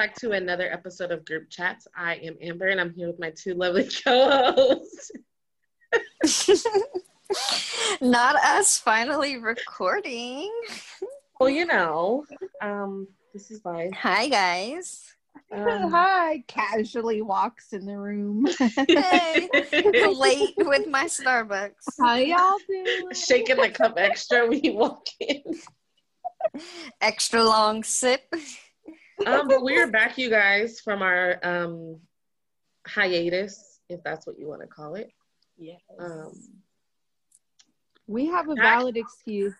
back to another episode of Group Chats. I am Amber and I'm here with my two lovely co-hosts. Not us finally recording. Well, you know, um, this is life. Hi guys. Um, Hi, casually walks in the room. Hey, late with my Starbucks. How y'all doing? shaking the cup extra when you walk in. Extra long sip. Um, but we're back, you guys, from our um hiatus, if that's what you want to call it. Yes. Um, we have a valid excuse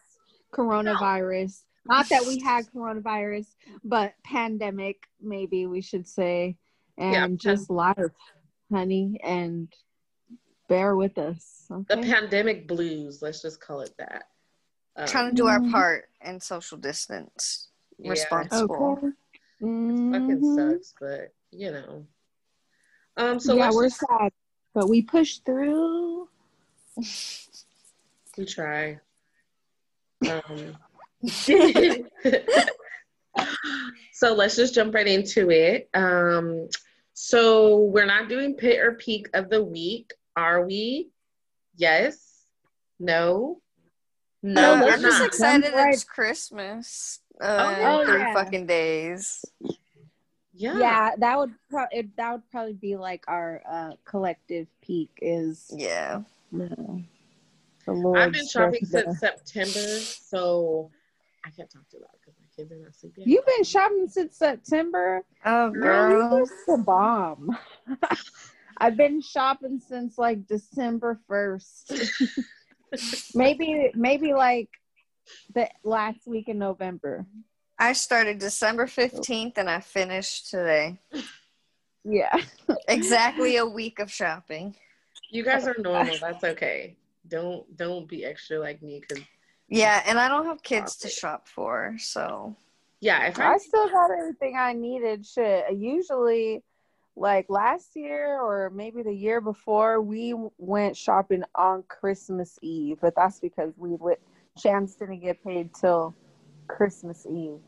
coronavirus. Not that we had coronavirus, but pandemic, maybe we should say. And Yeah, just life, honey. And bear with us. the pandemic blues, let's just call it that. Um, Trying to do our Mhm. part and social distance. Yeah. Responsible. okay. It fucking Mhm. sucks, but you know. Um, so yeah, we're just- sad, but we push through. we try. Um, so let's just jump right into it. Um, so we're not doing pit or peak of the week, are we? Yes. No. No, we're I'm just not. excited Right. it's Christmas. Uh, yeah. in three Oh, yeah. fucking days. Yeah. Yeah, that would pro- it, that would probably be like our uh, collective peak is Yeah. the, the Lord's I've been shopping birthday. since September, so I can't talk too loud because my kids are not sleeping. You've been shopping since September. Oh Girl, girl. the bomb. I've been shopping since like December first. maybe maybe like the last week in November. I started December 15th and I finished today. Yeah. Exactly a week of shopping. You guys are normal. That's okay. Don't don't be extra like me because Yeah, and I don't have kids to shop for, so yeah, if I I still got everything I needed. Shit. Usually like last year or maybe the year before, we went shopping on Christmas Eve, but that's because we lit Chance didn't get paid till Christmas Eve.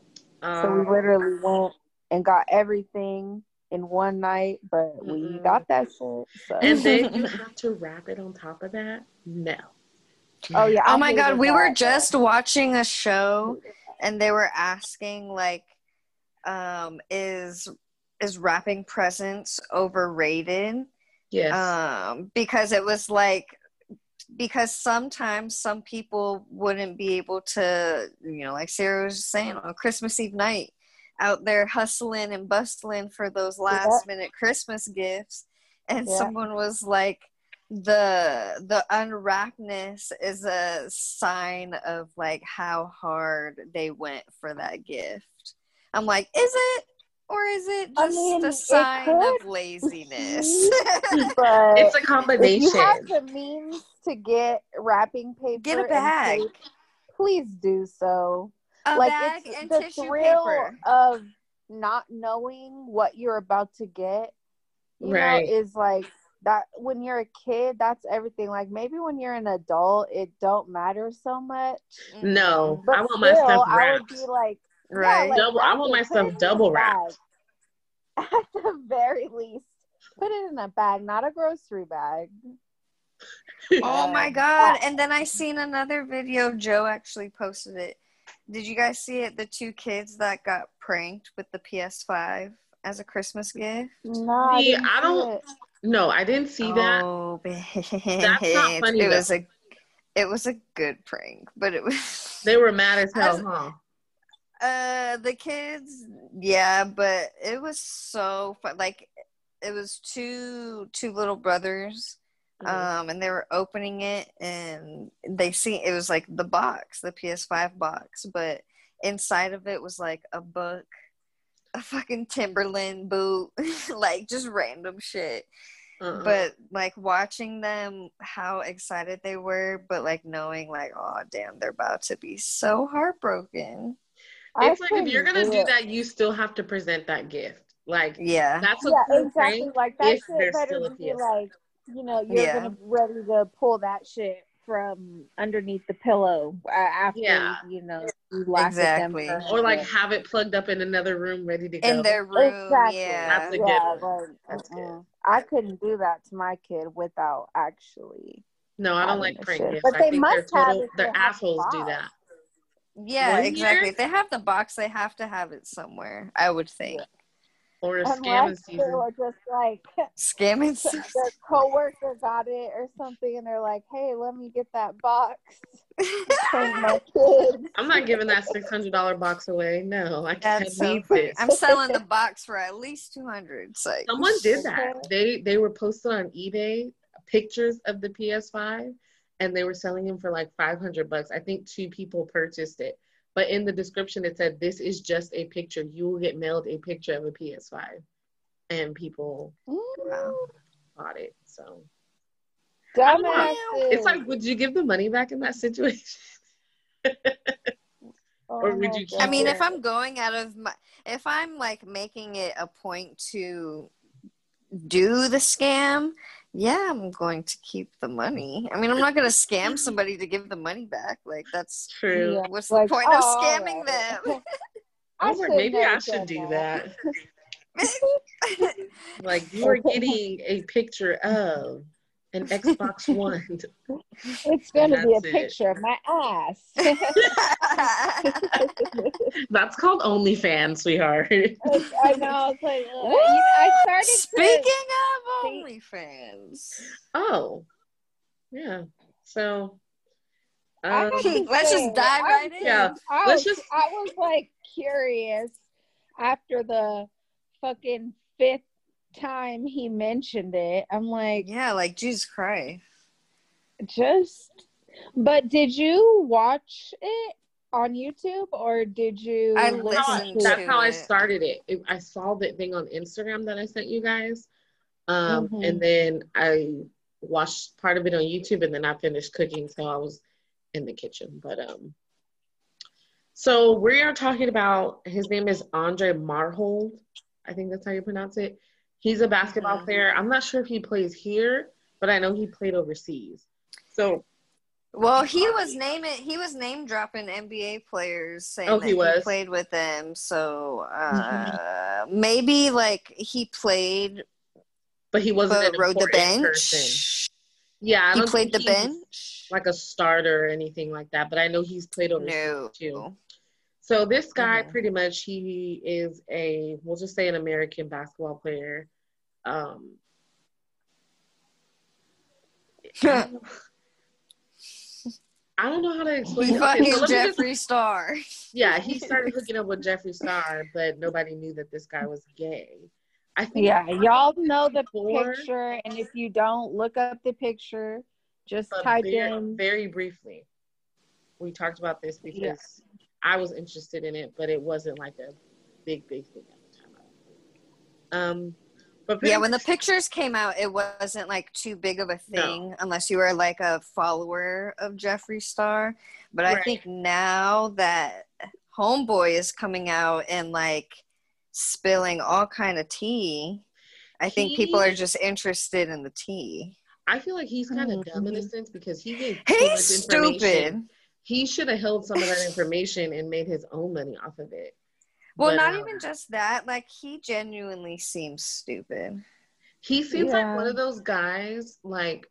So we um, literally went and got everything in one night, but we Mm-mm. got that shit. So. and then you have to wrap it on top of that. No. oh yeah. Oh I my god, we were just watching a show and they were asking like um is is wrapping presents overrated? Yes. Um because it was like because sometimes some people wouldn't be able to, you know, like Sarah was saying on Christmas Eve night out there hustling and bustling for those last minute Christmas gifts and Yeah. someone was like the the unwrappedness is a sign of like how hard they went for that gift. I'm like, is it or is it I just mean, a sign of laziness? but it's a combination. if combination. you have the means to get wrapping paper, Get a and bag. tape, please do so. a like bag it's and the tissue thrill paper. of not knowing what you're about to get. You Right. know, is like that when you're a kid. That's everything. Like maybe when you're an adult, it don't matter so much. Mm-hmm. no, But I want my still, stuff I would wrapped. be like, yeah, Right. like, Double- I want it, my stuff it in a double bag. wrapped. At the very least, put it in a bag, not a grocery bag. Oh my Yeah. god! And then I seen another video. Joe actually posted it. Did you guys see it? The two kids that got pranked with the PS5 as a Christmas gift. No, See, didn't I don't- it. No, I didn't see that. Oh, bitch. not funny, It was a, it was a good prank, but it was. They were mad as hell, As- huh? Uh, the kids, yeah, but it was so fun. Like, it was two two little brothers, Mhm. um, and they were opening it, and they see it was like the box, the PS5 box, but inside of it was like a book, a fucking Timberland boot, like just random shit. Uh-uh. But like watching them, how excited they were, but like knowing, like, oh damn, they're about to be so heartbroken. I it's like if you're gonna do it. that, you still have to present that gift. Like Yeah. that's a yeah, cool exactly. prank Like that if shit there's better still a be PS5. like, you know, you're Yeah. gonna ready to pull that shit from underneath the pillow uh, after Yeah. you know you Exactly. them Or like have it plugged up in another room ready to go. In their room, Exactly. yeah. That's a good one. but, That's good. uh-uh. I couldn't do that to my kid without actually. no, I don't like the prank gifts. But I they think must they're have total if their they have assholes do that. Yeah, One exactly. year? If they have the box, they have to have it somewhere. I would think. Or a scam Unless they season. were just like Scamming. their coworker got it or something, and they're like, "Hey, let me get that box." Prank my kids. I'm not giving that six hundred dollar box away. No, I can't That's so need funny. this. I'm selling the box for at least two hundred. So Someone did that. Okay. They they were posted on eBay pictures of the PS5 and they were selling them for like 500 bucks. I think two people purchased it. But in the description it said this is just a picture. You will get mailed a picture of a PS5. And people Wow. bought it. So I don't. Dumbasses. it's like would you give the money back in that situation? or would Oh you keep I mean, it? if I'm going out of my, if I'm like making it a point to do the scam, yeah, I'm going to keep the money. I mean, I'm not going to scam somebody to give the money back. Like that's True. Yeah. what's the Like, point of oh, scamming alright. them? I was should maybe I should do that. that. Like you are getting a picture of an Xbox One. It's gonna be a it. picture of my ass. That's called OnlyFans, sweetheart. I know. It's like I started. Speaking to, of OnlyFans, oh, yeah. So, um, have Let's just dive right was- in. Yeah. I Let's was, just- I was like curious after the fucking fifth time he mentioned it. I'm like, yeah, like Jesus Christ. just. But did you watch it on YouTube or did you? I listen that's how, listened to that's to how I started it. It- I saw that thing on Instagram that I sent you guys, um, Mhm. and then I watched part of it on YouTube, and then I finished cooking, so I was in the kitchen. But um, so we are talking about his name is Andre Marhold. I think that's how you pronounce it. He's a basketball Mhm. player. I'm not sure if he plays here, but I know he played overseas. So Well, he was naming he was name dropping NBA players saying Oh, that he he, played with them. So Mm-hmm. uh, maybe like he played but he wasn't but rode the bench. person. Yeah, He played the bench. like a starter or anything like that. But I know he's played overseas No. too. So this guy, Mhm. pretty much, he is a we'll just say an American basketball player. Um, I don't know how to explain. Okay, fucking so let just- Jeffree Star. yeah, he started hooking up with Jeffree Star, but nobody knew that this guy was gay. I think Yeah, y'all know the Before- picture, and if you don't, look up the picture. Just type very, in. very briefly. We talked about this because Yeah. I was interested in it, but it wasn't like a big, big thing at the time. Um, but Yeah, when the pictures came out, it wasn't like too big of a No. thing unless you were like a follower of Jeffree Star. But I think now that Homeboy is coming out and like spilling all kind of tea, I think people are just interested in the tea. I feel like he's kind of Mhm, dumb in a mhm. sense because he gave too He's much information. stupid. He should have held some of that information and made his own money off of it. Well, But, not um, even just that. Like he genuinely seems stupid. He seems like one of those guys, like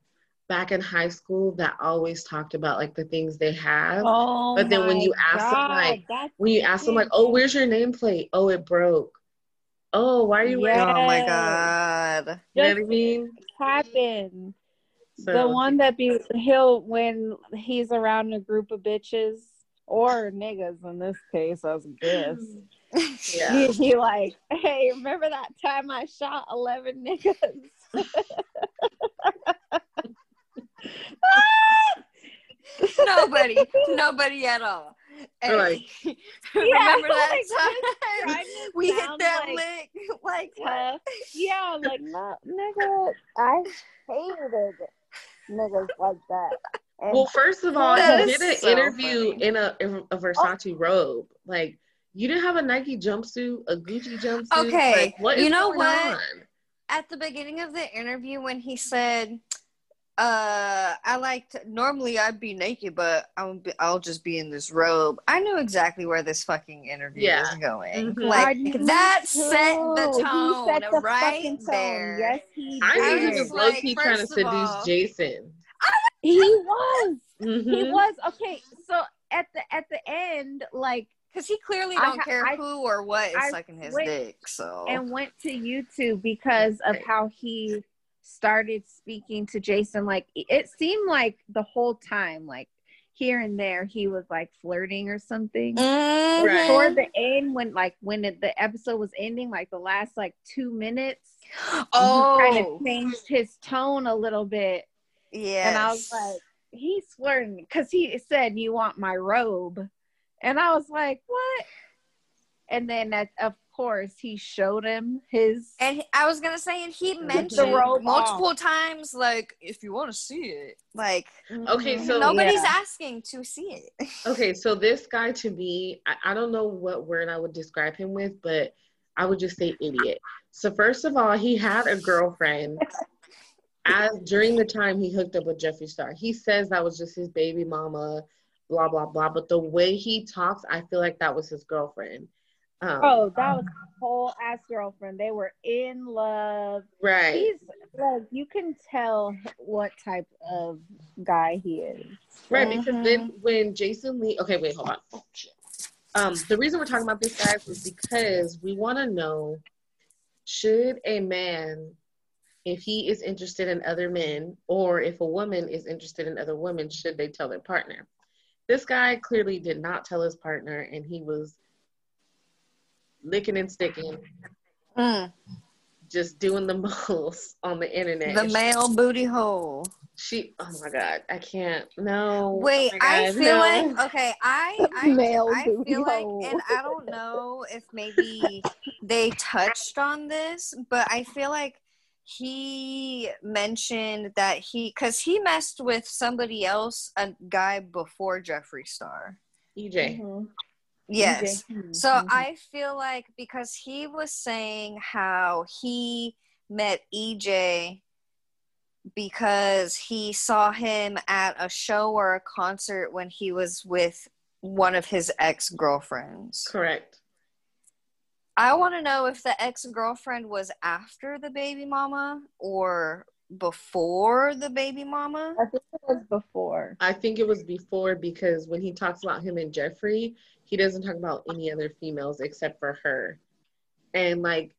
back in high school, that always talked about like the things they have. Oh, But then when you ask them, like, that's When you ask them, like, "Oh, where's your nameplate? Oh, it broke. Oh, why are you wearing?" Oh my god. You know what I mean? happened. So, the one that be he'll when he's around a group of bitches or niggas in this case, I guess. Yeah. He, he like, hey, remember that time I shot eleven niggas? nobody, nobody at all. Or like- remember like, that time we hit that like lick? Like what? tough. Yeah, like no, nigga, I hated niggas like that. And Well, first of all, That he did an so interview funny. in a, in a Versace robe. Like, you didn't have a Nike jumpsuit, a Gucci jumpsuit. Okay, like, what you know going what? on? At the beginning of the interview, when he said, Uh, I like to, normally I'd be naked, but I'll be, I'll just be in this robe. I knew exactly where this fucking interview Yeah. was going. Mhm. Like that too. set the He tone set the right fucking tone. there. Yes, he I knew he was was low key trying to seduce all- Jason. He was. He Mhm. was okay. So at the at the end, like, Because he clearly don't ha- care I- who or what is I sucking his dick. So and went to YouTube because of how he started speaking to Jason. Like it seemed like the whole time, like here and there, he was like flirting or something. Mhm. Right. Toward the end, when like when it, the episode was ending, like the last like two minutes, Oh, kind of changed his tone a little bit, yeah. and I was like, he's flirting because he said, "You want my robe," and I was like, "What?" And then, that, of course, he showed him his. And he- I was gonna say, and he mentioned robe multiple times, like, if you want to see it, like, Okay, so- nobody's Yeah. asking to see it. Okay, so this guy to me, I, I don't know what word I would describe him with, but I would just say idiot. So first of all, he had a girlfriend as during the time he hooked up with Jeffree Star. He says that was just his baby mama, blah blah blah. But the way he talks, I feel like that was his girlfriend. Um, Oh, that was whole ass girlfriend. They were in love. right. He's like you can tell what type of guy he is. Right, because Mhm. then when Jason Lee, okay, wait, hold on. Oh, shit. Um, the reason we're talking about this, guys, is because we want to know should a man, if he is interested in other men, or if a woman is interested in other women, should they tell their partner? This guy clearly did not tell his partner, and he was licking and sticking, Mm, just doing the most on the internet. the male booty hole. she, oh my god, I can't. No. Wait, Oh my I feel no. like okay. I I, Male I booty feel like, hole. and I don't know if maybe they touched on this, but I feel like he mentioned that he because he messed with somebody else, a guy before Jeffree Star. EJ. Mhm. Yes. Mhm. So Mhm. I feel like because he was saying how he met EJ because he saw him at a show or a concert when he was with one of his ex girlfriends. Correct. I want to know if the ex girlfriend was after the baby mama or before the baby mama. I think it was before. I think it was before because when he talks about him and Jeffree, he doesn't talk about any other females except for her. And like,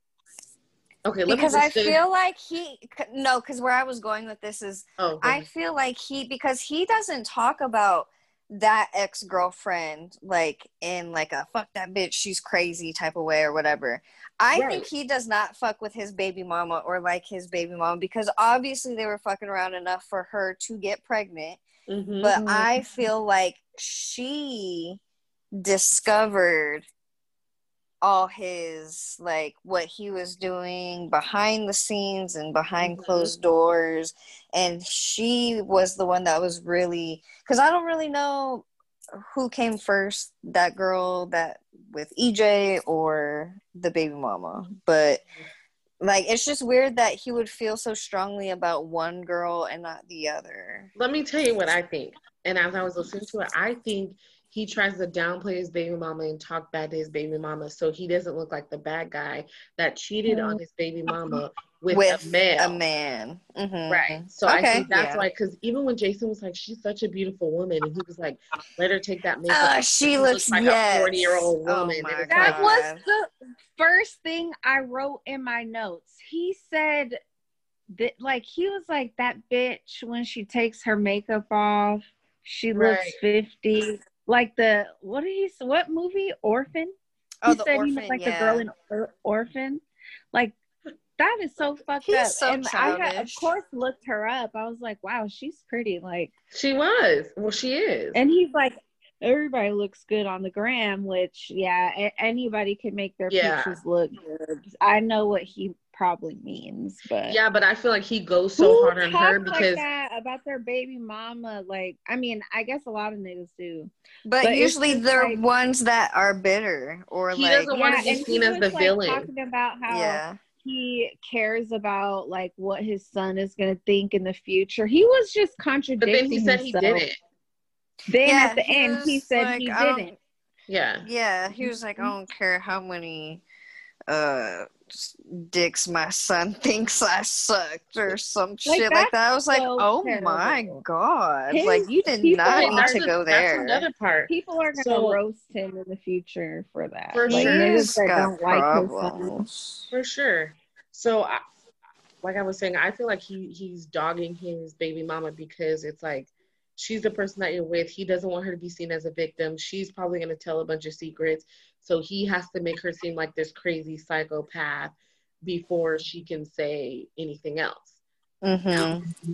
okay, let Because me I just say- feel like he no, because where I was going with this is Oh, I feel like he because he doesn't talk about that ex girlfriend like in like a fuck that bitch she's crazy type of way or whatever. I Right. think he does not fuck with his baby mama or like his baby mama because obviously they were fucking around enough for her to get pregnant. Mhm. But. I feel like she discovered all his like what he was doing behind the scenes and behind Mhm. closed doors and she was the one that was really because i don't really know who came first that girl that with ej or the baby mama but like it's just weird that he would feel so strongly about one girl and not the other let me tell you what I think. And as I was listening to it, I think he tries to downplay his baby mama and talk bad to his baby mama so he doesn't look like the bad guy that cheated on his baby mama with, with a male. a man Mhm. Right. So I think that's yeah. why, because even when Jason was like, she's such a beautiful woman, and he was like, let her take that makeup. Uh, she looks like yes. a 40 year old Oh woman. my And God. That like, was the first thing I wrote in my notes. He said that, like, he was like, that bitch, when she takes her makeup off, she looks Right. 50. Like the, what did he? What movie? Orphan? Oh, he the said he orphan, looked like yeah. the girl in Or- Orphan. Like, that is so fucked He's up. so and I had, of course, looked her up. I was like, wow, she's pretty. Like, she was. Well, she is. and he's like, everybody looks good on the gram, which, yeah, a- anybody can make their Yeah. pictures look good. I know what he probably means, but yeah, but I feel like he goes so Who hard on her talks like because that about their baby mama. Like, I mean, I guess a lot of niggas do. But, But usually they're like- ones that are bitter or He like doesn't wanna be he seen as was, the like, villain. Talking about how yeah. he cares about like what his son is going to think in the future. He was just But contradicting then he said he himself. didn't. Then Yeah, at the he end, he said like, he didn't. Yeah. Yeah, he was like, I don't care how many uh dicks my son thinks I sucked or some shit like that. I was like, so oh my god. His like you did not need that's to a- go That's there. another part. People are going to So- roast him in the future for that. For like sure. niggas He's that got don't like his son. problems. For sure. So, I, like I was saying, I feel like he he's dogging his baby mama because it's like she's the person that you're with. He doesn't want her to be seen as a victim. She's probably going to tell a bunch of secrets. So he has to make her seem like this crazy psychopath before she can say anything else. Mm-hmm.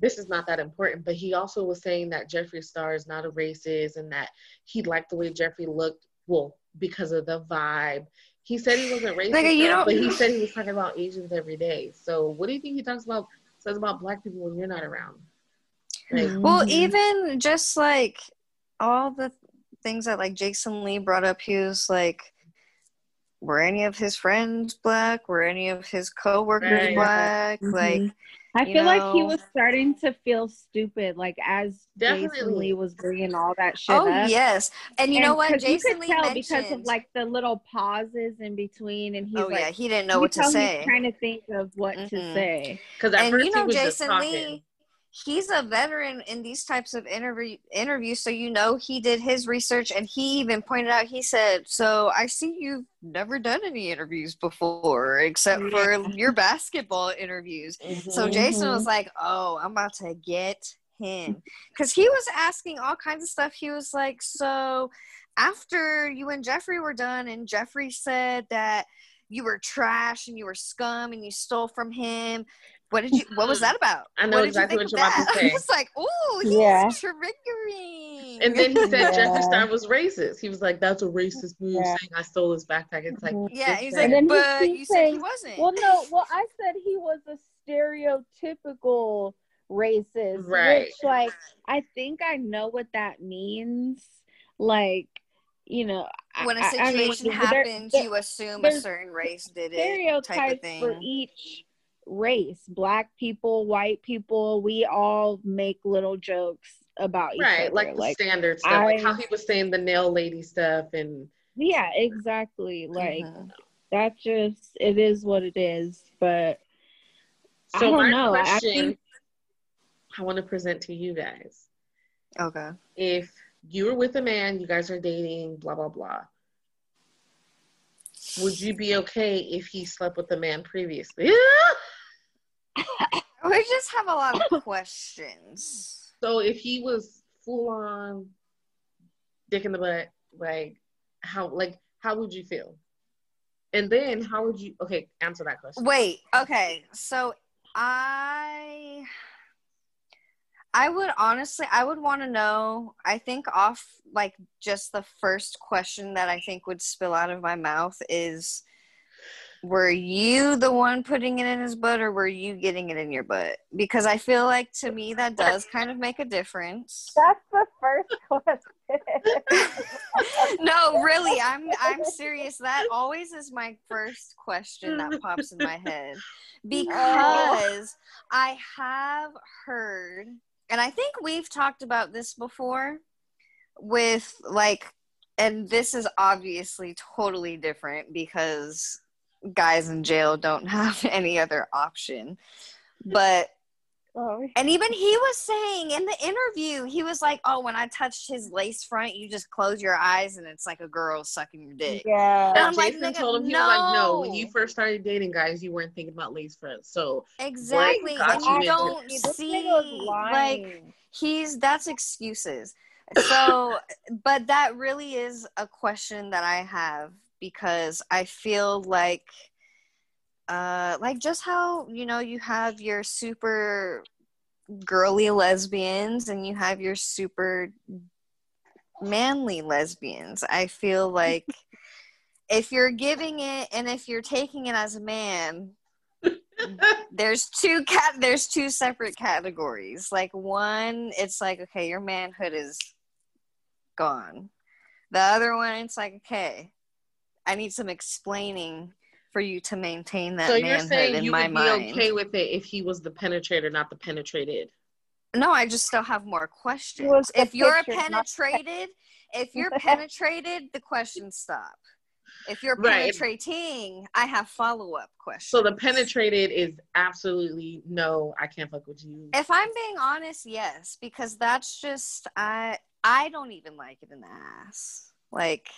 This is not that important, but he also was saying that Jeffree Star is not a racist and that he liked the way Jeffree looked. Well, because of the vibe. He said he wasn't racist, Nigga, you but he said he was talking about Asians every day. So what do you think he talks about says about black people when you're not around? Like, Well, Mhm. even just like all the things that like Jason Lee brought up, he was like, were any of his friends black? Were any of his coworkers Right. black? Like, Mhm. I you feel like he was starting to feel stupid, like as Jason Lee was bringing all that shit oh up. yes, and you know what? Jason you could Lee tell mentioned. because of like the little pauses in between, and he's oh like, yeah, he didn't know you what could to tell he's say. trying to think of what to Mhm. say. because at and first you he know was just Jason talking. Lee, he's a veteran in these types of interview interviews, so you know he did his research, and he even pointed out. He said, "So I see you've never done any interviews before, except for your basketball interviews." So Mhm. Jason was like, "Oh, I'm about to get him," because he was asking all kinds of stuff. He was like, "So after you and Jeffree were done, and Jeffree said that." You were trash and you were scum and you stole from him. What did you? What was that about? I know what exactly you what you're about to say. I was like, "Ooh, he's Yeah. triggering." And then he said Yeah. Jeffree Star was racist. He was like, "That's a racist move, Yeah. saying I stole his backpack." It's like, Mhm. yeah, bitch, he's that- like, And then he "But keeps you said he wasn't." Well, no, well, I said he was a stereotypical racist, Right. which, like, I think I know what that means. Like, you know, when a mean, situation there- happens, there- you assume a certain race did it, type of thing. for each race black people white people we all make little jokes about each right, other like the like standard stuff, like how he was saying the nail lady stuff, and yeah exactly like Mhm. that just it is what it is but I so don't my know. I question think- I want to present to you guys: Okay. if you were with a man, you guys are dating, blah blah blah. Would you be okay if he slept with the man previously? We just have a lot of questions. So if he was full on dick in the butt, like how like how would you feel? And then how would you okay, answer that question. Wait, okay. So I I would honestly I would want to know, I think off like just the first question that I think would spill out of my mouth is were you the one putting it in his butt or were you getting it in your butt? Because I feel like to me that does kind of make a difference. that's the first question no, really, I'm I'm serious. That always is my first question that pops in my head because I have heard, and I think we've talked about this before with like, and this is obviously totally different because guys in jail don't have any other option, but oh, and even he was saying in the interview, he was like, "Oh, when I touched his lace front, you just close your eyes and it's like a girl sucking your dick." yeah. And I'm Jason nigga, told him he was like, no, when you first started dating guys, you weren't thinking about lace fronts. So Exactly, got and you you don't this see like he's that's excuses. So, but that really is a question that I have because I feel like uh like just how you know you have your super girly lesbians and you have your super manly lesbians. I feel like if you're giving it and if you're taking it as a man there's two cat there's two separate categories. Like one it's like okay your manhood is gone. The other one it's like okay i need some explaining for you to maintain that so you're saying in you my would be mind. okay with it if he was the penetrator, not the penetrated. No, I just still have more questions. If you're picture, not penetrated, if you're penetrated, the questions stop. If you're Right. penetrating, I have follow up questions. So the penetrated is absolutely no, I can't fuck with you. If I'm being honest, yes, because that's just I I don't even like it in the ass. Like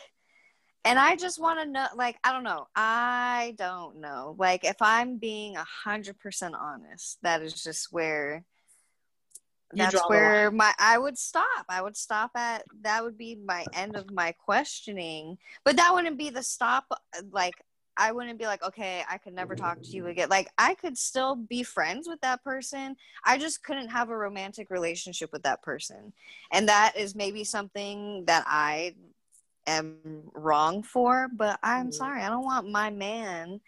and I just want to know like I don't know. I don't know. Like if I'm being a hundred percent honest, that is just where You that's where my I would stop. I would stop at that would be my end of my questioning. But that wouldn't be the stop uh, like I wouldn't be like, okay, I could never talk to you again. Like I could still be friends with that person. I just couldn't have a romantic relationship with that person. And that is maybe something that I am wrong for, but I'm Mhm. sorry. I don't want my man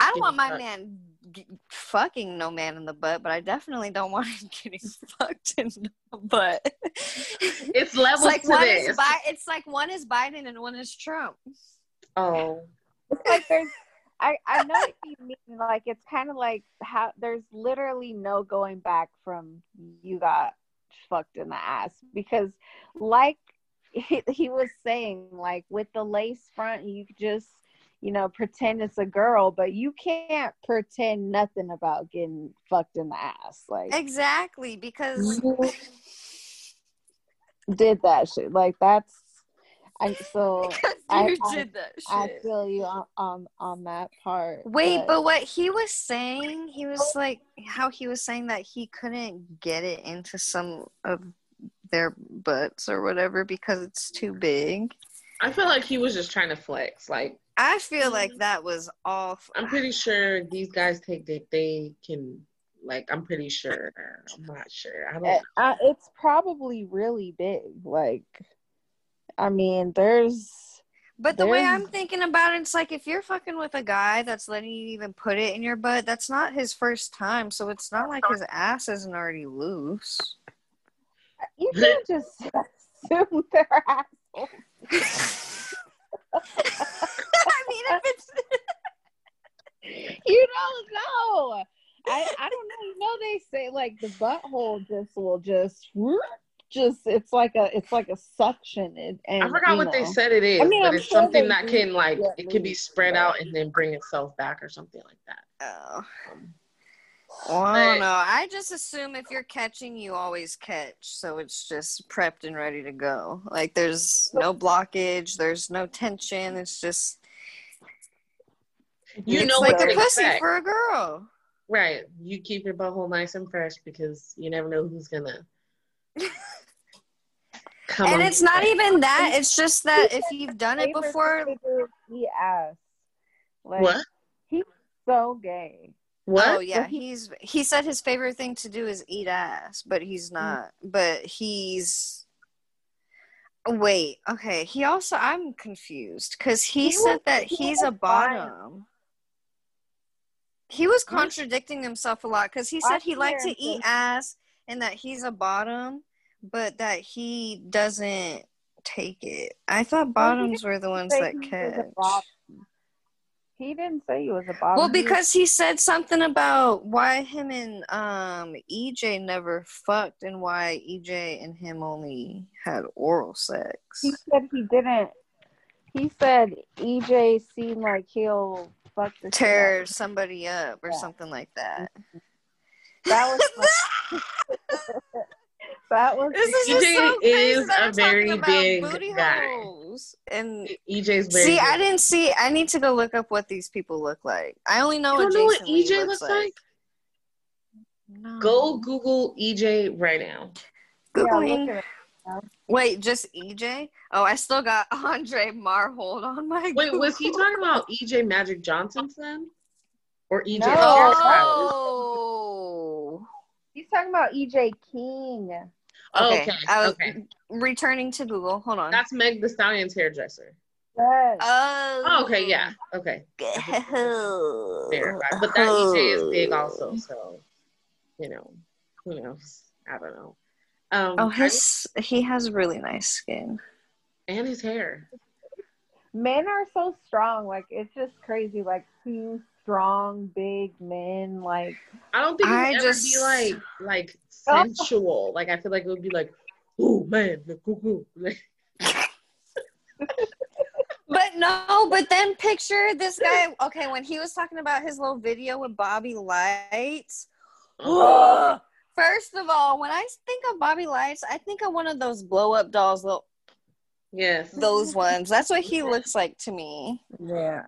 I don't want my fucked. man g- fucking no man in the butt, but I definitely don't want him getting fucked in the butt. It's it's levels like to one this. is Bi- it's like one is Biden and one is Trump. oh, It's like there's I, I know what you mean. Like it's kind of like how there's literally no going back from you got fucked in the ass because, like he, he was saying, like with the lace front, you just you know pretend it's a girl, but you can't pretend nothing about getting fucked in the ass. Like Exactly, because did that shit. Like that's I so I- you I- did that shit. I feel you on on, on that part. Wait, but what he was saying, he was like how he was saying that he couldn't get it into some of their butts or whatever because it's too big. I feel like he was just trying to flex. Like I feel like that was off. I'm pretty sure these guys take that they can. Like I'm pretty sure. I'm not sure. I don't. Uh, it's probably really big. Like, I mean, there's But the way I'm thinking about it, it's like if you're fucking with a guy that's letting you even put it in your butt, that's not his first time. So it's not like his ass isn't already loose. You can't just assume they're assholes. I mean, if it's You don't know. I I don't know. You know they say like the butthole just will just just it's like a it's like a suction and, and I forgot what they said it is, I mean, but I'm it's sure something that can like it can be spread out and then bring itself back or something like that. oh, Um, well, I But- don't know. I just assume if you're catching, you always catch. So it's just prepped and ready to go. Like there's no blockage, there's no tension. It's just You it's know like what a pussy expect. for a girl. Right. You keep your butthole nice and fresh because you never know who's gonna come. and it's not your even that. It's just that if you've done it before, he to do is eat ass. Like, What? He's so gay. What? Oh yeah, he's he said his favorite thing to do is eat ass, but he's Mm. not. But he's wait, okay. He also I'm confused because he, He said was- that he he's a fine. bottom. He was contradicting himself a lot because he I said he liked to eat ass and that he's a bottom, but that he doesn't take it. I thought bottoms were the ones that catch. He didn't say he was a bottom. Well, because he said something about why him and um EJ never fucked and why EJ and him only had oral sex. he said he didn't. He said EJ seemed like he'll fuck the Tear somebody up or Yeah. something like that. That was that was This is EJ just so is a very big guy. holes. And EJ's very. see, good. I didn't see. I need to go look up what these people look like. I only know You what don't know what Jason Lee EJ looks looks like? No. Go Google EJ right now. yeah, Googling. look at it. Wait, just EJ? Oh, I still got Andre Marhold on my. Wait, was he talking about EJ Magic Johnson then, or EJ? No. Harris? Oh. He's talking about EJ King. Oh, Okay. okay. I was okay. returning to Google. Hold on. That's Meg the Stallion's hairdresser. Yes. oh. Oh, okay. Yeah. Okay. Verified. But that EJ is big also, so you know, who knows? I don't know. Um, Oh, his he has really nice skin. and his hair. men are so strong. Like it's just crazy. Like two strong, big men. Like I don't think it would I ever just- be like like Oh. sensual. Like I feel like it would be like, oh man, the cuckoo. But no, but then picture this guy. Okay, when he was talking about his little video with Bobby Lytes. oh, First of all, when I think of Bobby Lytes, I think of one of those blow up dolls, little yes. those ones. That's what he looks like to me. yeah.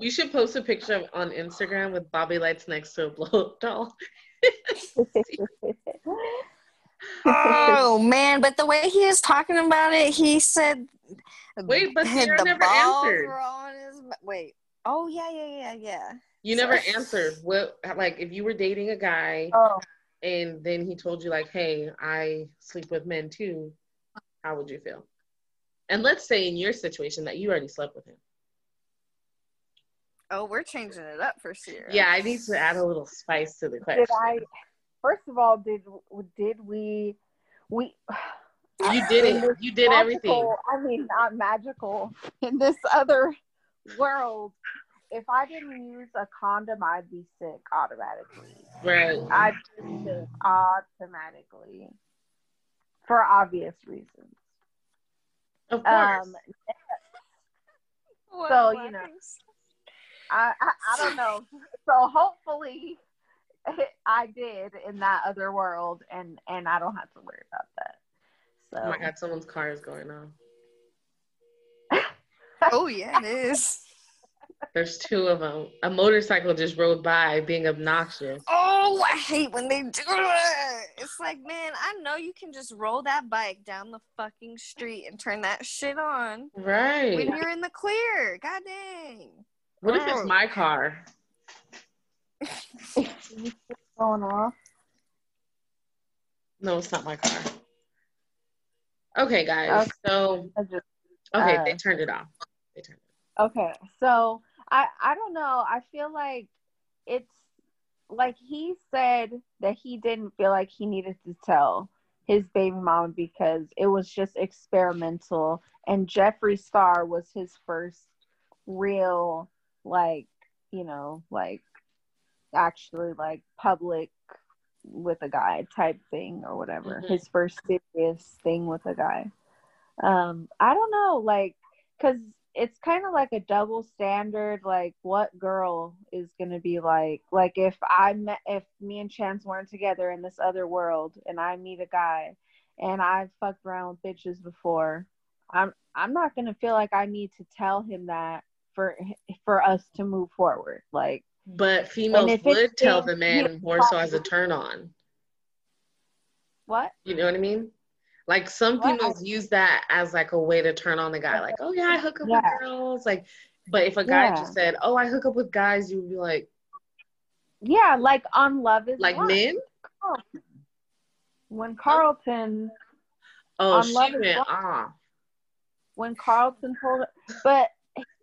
You should post a picture of, on Instagram with Bobby Lytes next to a blow up doll. Oh man, but the way he is talking about it, he said Wait, but Sarah the never balls answered. were on his wait. Oh yeah, yeah, yeah, yeah. You never answered. What like if you were dating a guy oh, and then he told you like, "Hey, I sleep with men too," how would you feel? And let's say in your situation that you already slept with him. Oh, we're changing it up for Sierra. Yeah, I need to add a little spice to the question. did I? First of all, did did we? We. You did it. You did everything. I mean, not magical. In this other world, if I didn't use a condom, I'd be sick automatically. Right. I'd be sick automatically for obvious reasons. Of course. Um, What So, you know. I, I I don't know. So hopefully, I did in that other world, and and I don't have to worry about that. So oh my god, someone's car is going on. Oh yeah, it is. There's two of them. A motorcycle just rode by being obnoxious. Oh, I hate when they do it. It's like, man, I know you can just roll that bike down the fucking street and turn that shit on Right. when you're in the clear. God dang. What if it's my car? going off. No, it's not my car. Okay, guys. Okay. So okay, Uh, they turned it off. They turned it. Okay, so I I don't know. I feel like it's like he said that he didn't feel like he needed to tell his baby mom because it was just experimental, and Jeffree Star was his first real like you know like actually like public with a guy type thing or whatever. Mhm. His first serious thing with a guy. Um, I don't know, like, cause it's kind of like a double standard. Like, what girl is gonna be like? Like, if I met, if me and Chance weren't together in this other world, and I meet a guy, and I've fucked around with bitches before, I'm I'm not gonna feel like I need to tell him that for for us to move forward. Like, But females would tell the man more so as a turn on. what? You know what I mean? Like some females use that as like a way to turn on the guy. Like, oh yeah, I hook up Yeah. with girls. Like, but if a guy Yeah. just said, oh, I hook up with guys, you would be like, Yeah, like on Love Is like men? When oh. Carlton Oh, On she Love went off. when Carlton told but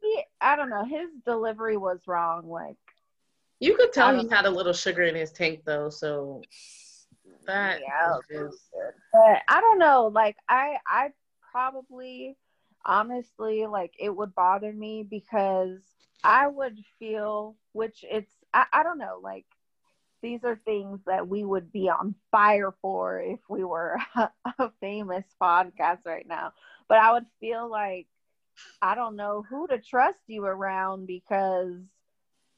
he I don't know, his delivery was wrong. Like You could tell he had a little sugar in his tank though, so that Yeah. just but I don't know, like I I probably honestly like it would bother me because I would feel which it's I, I don't know, like these are things that we would be on fire for if we were a famous podcast right now. But I would feel like I don't know who to trust you around because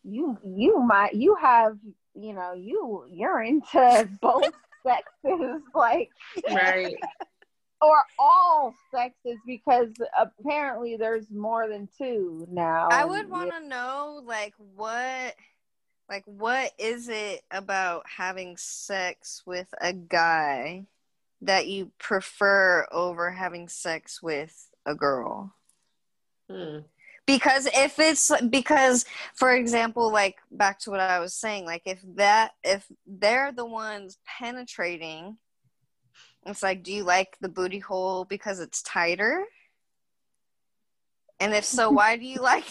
you you might you have you know you you're into both sexes like right. or all sexes because apparently there's more than two now. I would want to know, like, what, like, what is it about having sex with a guy that you prefer over having sex with a girl? Hmm. Because if it's because for example like back to what i was saying like if that if they're the ones penetrating it's like do you like the booty hole because it's tighter and if so why do you like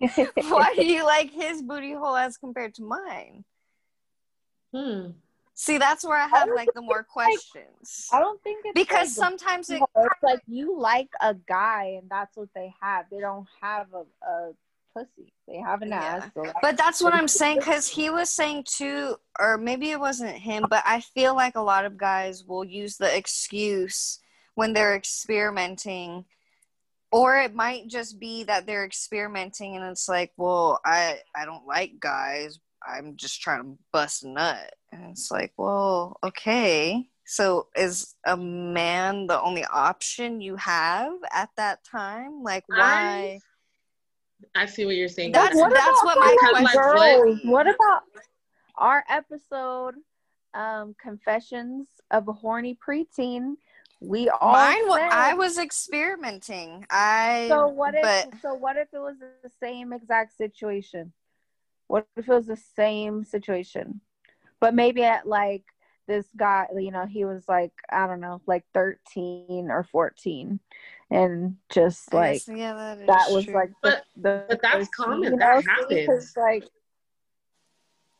why do you like his booty hole as compared to mine Hmm. See, that's where I have like the more questions. I don't think it's Because like, sometimes it it's like you like a guy and that's what they have. They don't have a, a pussy. They have an Yeah. ass. Like, But that's what I'm saying because he was saying too, or maybe it wasn't him, but I feel like a lot of guys will use the excuse when they're experimenting, or it might just be that they're experimenting and it's like, well, I I don't like guys. I'm just trying to bust a nut, and it's like, well, okay. So is a man the only option you have at that time? Like, why? I see what you're saying. That's what that's what my Because, like, question. what- would what about our episode, um, Confessions of a Horny Preteen? We all Mine, wa- said- I was experimenting. I So what if? but- so what if it was the same exact situation? What if it was the same situation, but maybe at like this guy, you know, he was like I don't know, like thirteen or fourteen, and just I like guess, yeah, that, is that was true. like But- the but that's first- common. you That know, see, happens. 'cause, like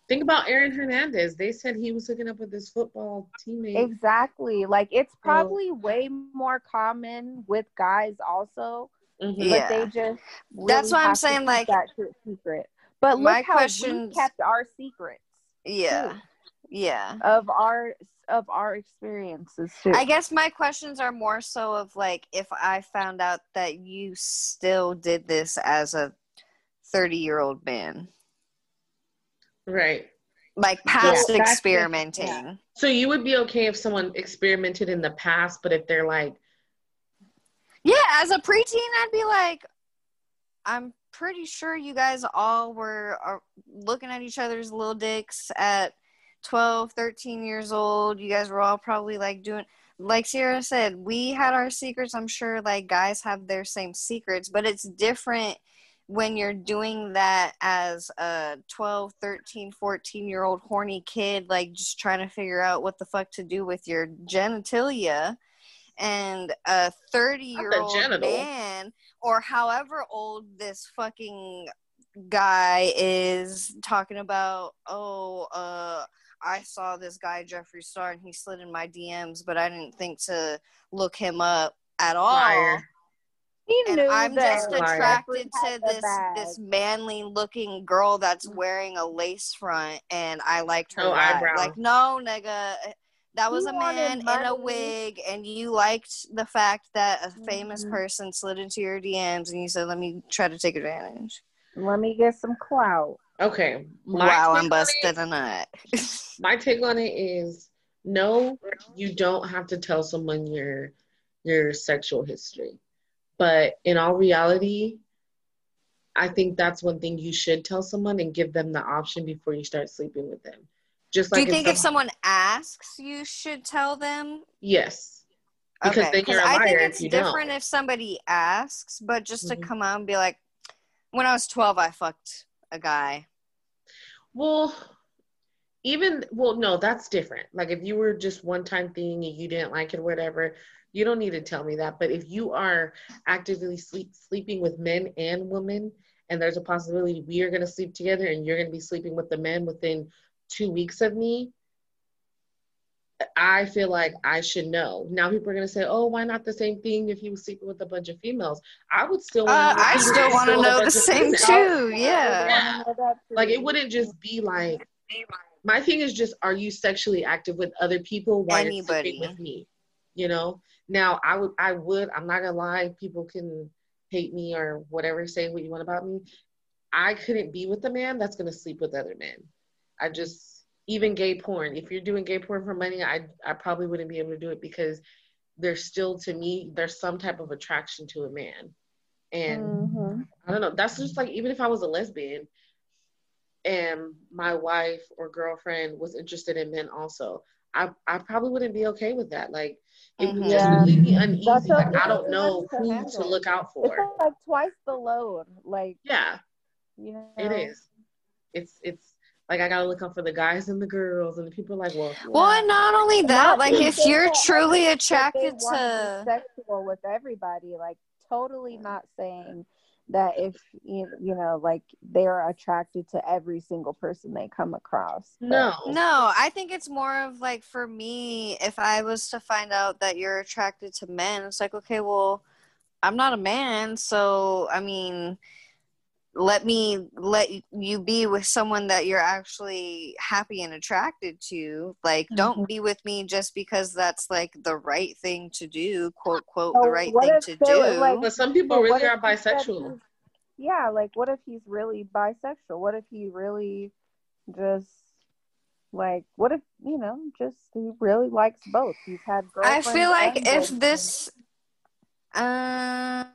Think about Aaron Hernandez. They said he was hooking up with his football teammate. exactly like it's probably way more common with guys also, Mhm. Yeah. but they just That's why I'm saying, like- that secret. But My look how questions- we kept our secrets yeah, too, yeah. of our of our experiences too. I guess my questions are more so of like if I found out that you still did this as a 30 year old man, Right. like past that's experimenting. different, So you would be okay if someone experimented in the past, but if they're like, Yeah, as a preteen, I'd be like, I'm pretty sure you guys all were are looking at each other's little dicks at 12, 13 years old. You guys were all probably like doing, like Sierra said, we had our secrets. I'm sure like guys have their same secrets, but it's different when you're doing that as a 12, 13, 14 year old horny kid, like just trying to figure out what the fuck to do with your genitalia and a 30 year old genital. man or however old this fucking guy is talking about oh uh i saw this guy jeffree star and he slid in my dms but i didn't think to look him up at all Liar. he and knew I'm that just attracted to this bag. this manly looking girl that's wearing a lace front, and I liked her. No eyebrow. Like, no, nigga, that was You a man in a wig, and you liked the fact that a famous Mhm. person slid into your DMs, and you said, "Let me try to take advantage." Let me get some clout. Okay. My wow, I'm on busted it- a nut. My take on it is no, you don't have to tell someone your your sexual history. But in all reality, I think that's one thing you should tell someone and give them the option before you start sleeping with them. Just Do you think if some- someone asks, you should tell them? yes, because then a I think it's if different don't. if somebody asks, but just to Mhm. come out and be like, "When I was 12, I fucked a guy." Well, even well, no, that's different. Like if you were just one time thing and you didn't like it or whatever, you don't need to tell me that. But if you are actively sleep sleeping with men and women, and there's a possibility we are gonna sleep together and you're gonna be sleeping with the men within two weeks of me, I feel like I should know. Now people are gonna say, "Oh, why not the same thing if he was sleeping with a bunch of females?" I would still. Uh, wanna know I if he was still want to know the same females. too. Yeah. Yeah. I wanna know that too. Like it wouldn't just be like my thing is just are you sexually active with other people while you're Anybody. sleeping with me? You know? Now I would I would, I'm not gonna lie, people can hate me or whatever, say what you want about me. I couldn't be with a man that's gonna sleep with other men. I just even gay porn. If you're doing gay porn for money, I I probably wouldn't be able to do it because there's still to me there's some type of attraction to a man. And Mhm. I don't know. That's just like even if I was a lesbian and my wife or girlfriend was interested in men also, I, I probably wouldn't be okay with that. Like it would Mhm. just Yeah. leave me uneasy. That's Like okay. I don't know That's to who to look out for. It's for. like twice the load. Like Yeah, you know, it is. It's it's like I gotta look out for the guys and the girls and the people are like, well, Well, and not only that, Not like if you're truly attracted wanna to sexual with everybody, like totally not saying that if you you know like they're attracted to every single person they come across. But- No. No, I think it's more of like for me, if I was to find out that you're attracted to men, it's like, okay, well, I'm not a man, so I mean, let me let you be with someone that you're actually happy and attracted to. Like, don't be with me just because that's like the right thing to do, quote quote, the right thing to do. like- But some people But really are bisexual. he's- Yeah, like what if he's really bisexual? What if he really just like what if you know just he really likes both? He's had I feel like if this, um,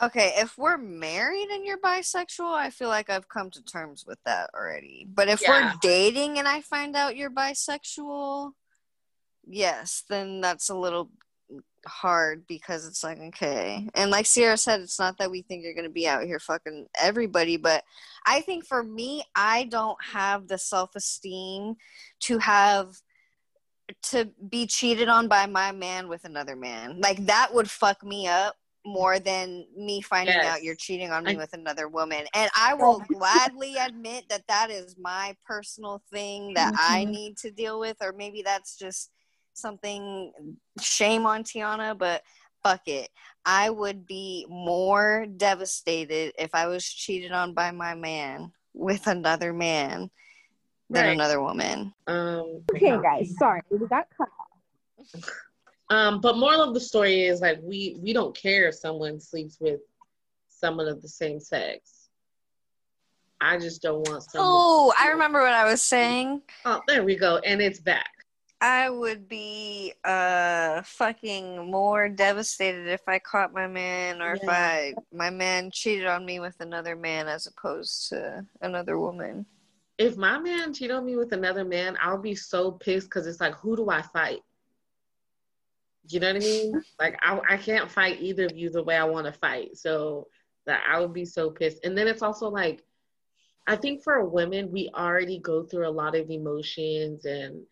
okay, if we're married and you're bisexual, I feel like I've come to terms with that already. But if Yeah. we're dating and I find out you're bisexual, yes, then that's a little hard because it's like okay and like sierra said it's not that we think you're gonna be out here fucking everybody but i think for me i don't have the self-esteem to have to be cheated on by my man with another man like that would fuck me up more than me finding Yes. out you're cheating on me I- with another woman and i will gladly admit that that is my personal thing that i Mhm. need to deal with or maybe that's just something shame on tiana but fuck it i would be more devastated if i was cheated on by my man with another man than Right. another woman Um, Okay, guys, sorry we got cut off. Um, but moral of the story is like we we don't care if someone sleeps with someone of the same sex. I just don't want someone. oh i remember what i was saying Oh, there we go, and it's back. I would be uh fucking more devastated if I caught my man or if I my man cheated on me with another man as opposed to another woman. If my man cheated on me with another man, I'll be so pissed because it's like, who do I fight? You know what I mean? Like I, I can't fight either of you the way I want to fight. So that I would be so pissed. And then it's also like, I think for women, we already go through a lot of emotions and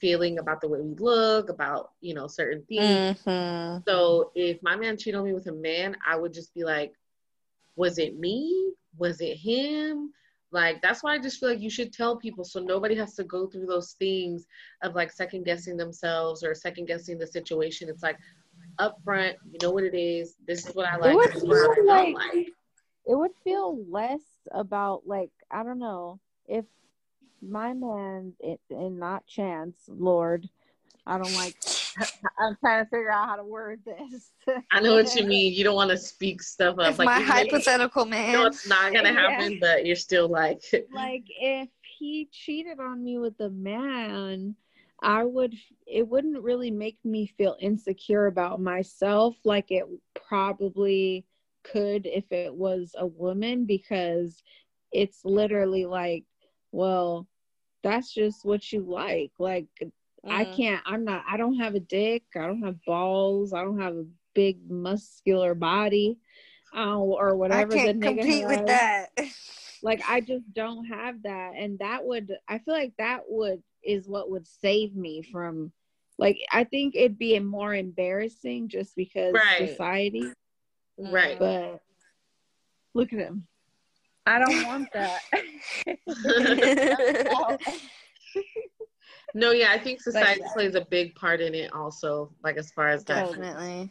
feeling about the way we look, about you know certain things. Mm-hmm. So if my man cheated on me with a man, I would just be like, was it me? Was it him? Like that's why I just feel like you should tell people so nobody has to go through those things of like second guessing themselves or second guessing the situation. It's like up front, you know what it is. This is what I like. would This I feel like- like. it would feel less about like I don't know if my man it, and not chance, Lord. I don't like. I'm trying to figure out how to word this. I know what you mean. You don't want to speak stuff up. If my you know- hypothetical you know man it's not gonna Yeah. happen, but you're still like, like if he cheated on me with a man i would it wouldn't really make me feel insecure about myself like it probably could if it was a woman because it's literally like well that's just what you like like I Mhm. can't. I'm not. I don't have a dick. I don't have balls. I don't have a big muscular body, uh, or I whatever can't the nigga compete with that. Like I just don't have that, and that would. I feel like that would is what would save me from. Like I think it'd be more embarrassing just because Right. society. right. But look at him. I don't want that. No, yeah, I think society yeah. plays a big part in it also, like as far as that. Definitely.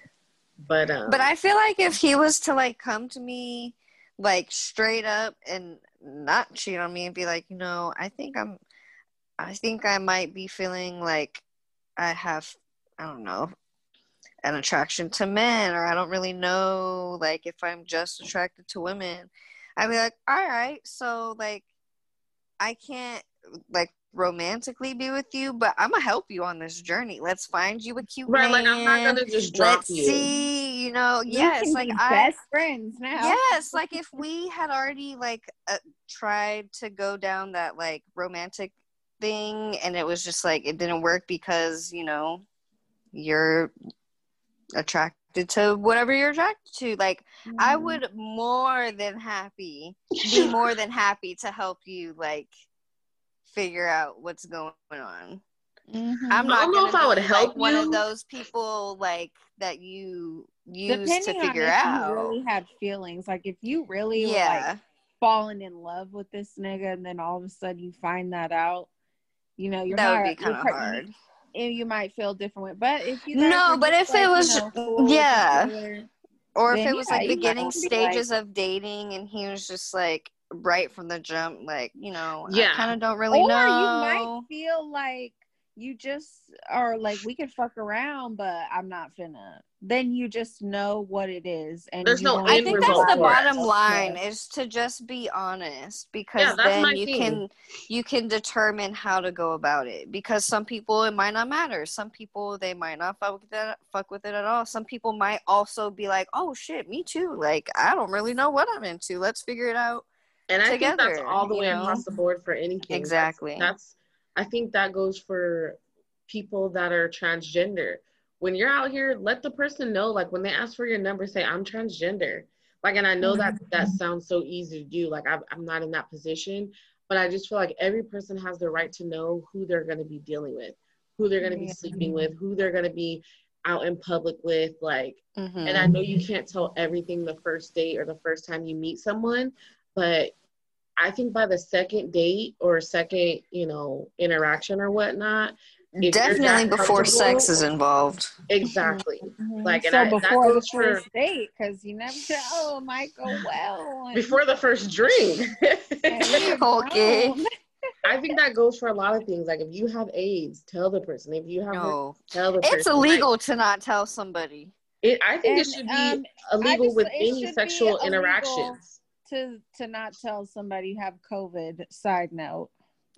But um But I feel like if he was to like come to me like straight up and not cheat on me and be like, you know, I think I'm I think I might be feeling like I have I don't know an attraction to men or I don't really know like if I'm just attracted to women. I'd be like, all right, so like I can't like romantically be with you, but I'm gonna help you on this journey. Let's find you a cute right, like I'm not gonna just drop let's you. see you know We yes can like be i best friends now. yes like if we had already like uh, tried to go down that like romantic thing and it was just like it didn't work because you know you're attracted to whatever you're attracted to like i Mhm. would more than happy be more than happy to help you like figure out what's going on Mhm. I'm I don't know if I would help like one of those people like that you use Depending to on figure if out. you really had feelings, like if you really were yeah. like falling in love with this nigga, and then all of a sudden you find that out, you know, you're that not. would be kind of hard. You, you might feel different but if you guys No, but just, if it was you know, yeah. each Or if then it was yeah, like beginning wanna be stages of dating and he was just like right from the jump, like, you know, Yeah. I kind of don't really or know. you might feel like you just are like we can fuck around, but I'm not finna. Then you just know what it is, and There's no won't I think result that's the for it. bottom line Yeah. is to just be honest because Yeah, then you thing. can you can determine how to go about it because some people it might not matter some people they might not fuck with it fuck with it at all some people might also be like oh shit me too like I don't really know what I'm into let's figure it out And I think that's all the way know? across the board for anything. That's- Exactly. That's, I think that goes for people that are transgender. When you're out here, let the person know. Like when they ask for your number, say I'm transgender. Like, and I know that that sounds so easy to do. Like I'm, I'm not in that position, but I just feel like every person has the right to know who they're going to be dealing with, who they're going to be Yeah. sleeping with, who they're going to be out in public with. Like, Mhm. and I know you can't tell everything the first date or the first time you meet someone, but I think by the second date or second, you know, interaction or whatnot, if definitely before sex is involved exactly. Mhm. Like, and so I- before the goes for- first date, because you never know, oh, it might go well. Before the first drink. Okay. I think that goes for a lot of things. Like if you have AIDS, tell the person. If you have no tell the person. it's illegal to not tell somebody it, I think it should be um, illegal just- with any should be sexual illegal. interactions. To to not tell somebody you have COVID. Side note,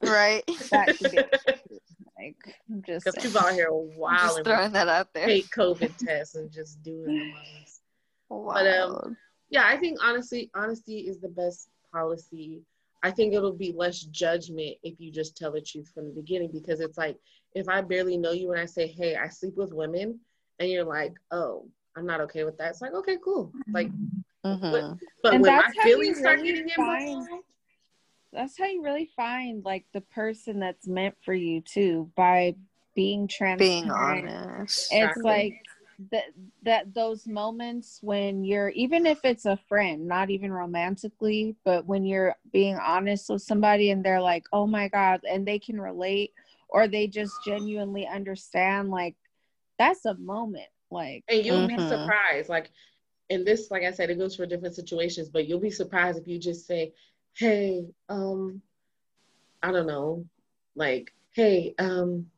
right that should be like I'm just Because saying. people out here are just and throwing that out there fake COVID tests and just doing the most. wow. But, um, yeah, I think honestly, honesty is the best policy. I think it'll be less judgment if you just tell the truth from the beginning because it's like if I barely know you and I say, "Hey, I sleep with women," and you're like, "Oh, I'm not okay with that." It's like, okay, cool. Like, Mhm. but And when my that's how you feelings start really getting find- involved, That's how you really find like the person that's meant for you too by being transparent. being honest It's Exactly. like that that those moments when you're even if it's a friend, not even romantically, but when you're being honest with somebody and they're like, "Oh my god," and they can relate or they just genuinely understand like that's a moment like and you'll be Mhm. surprised. Like, and this, like I said, it goes for different situations, but you'll be surprised if you just say, "Hey, um, I don't know, like, hey, um,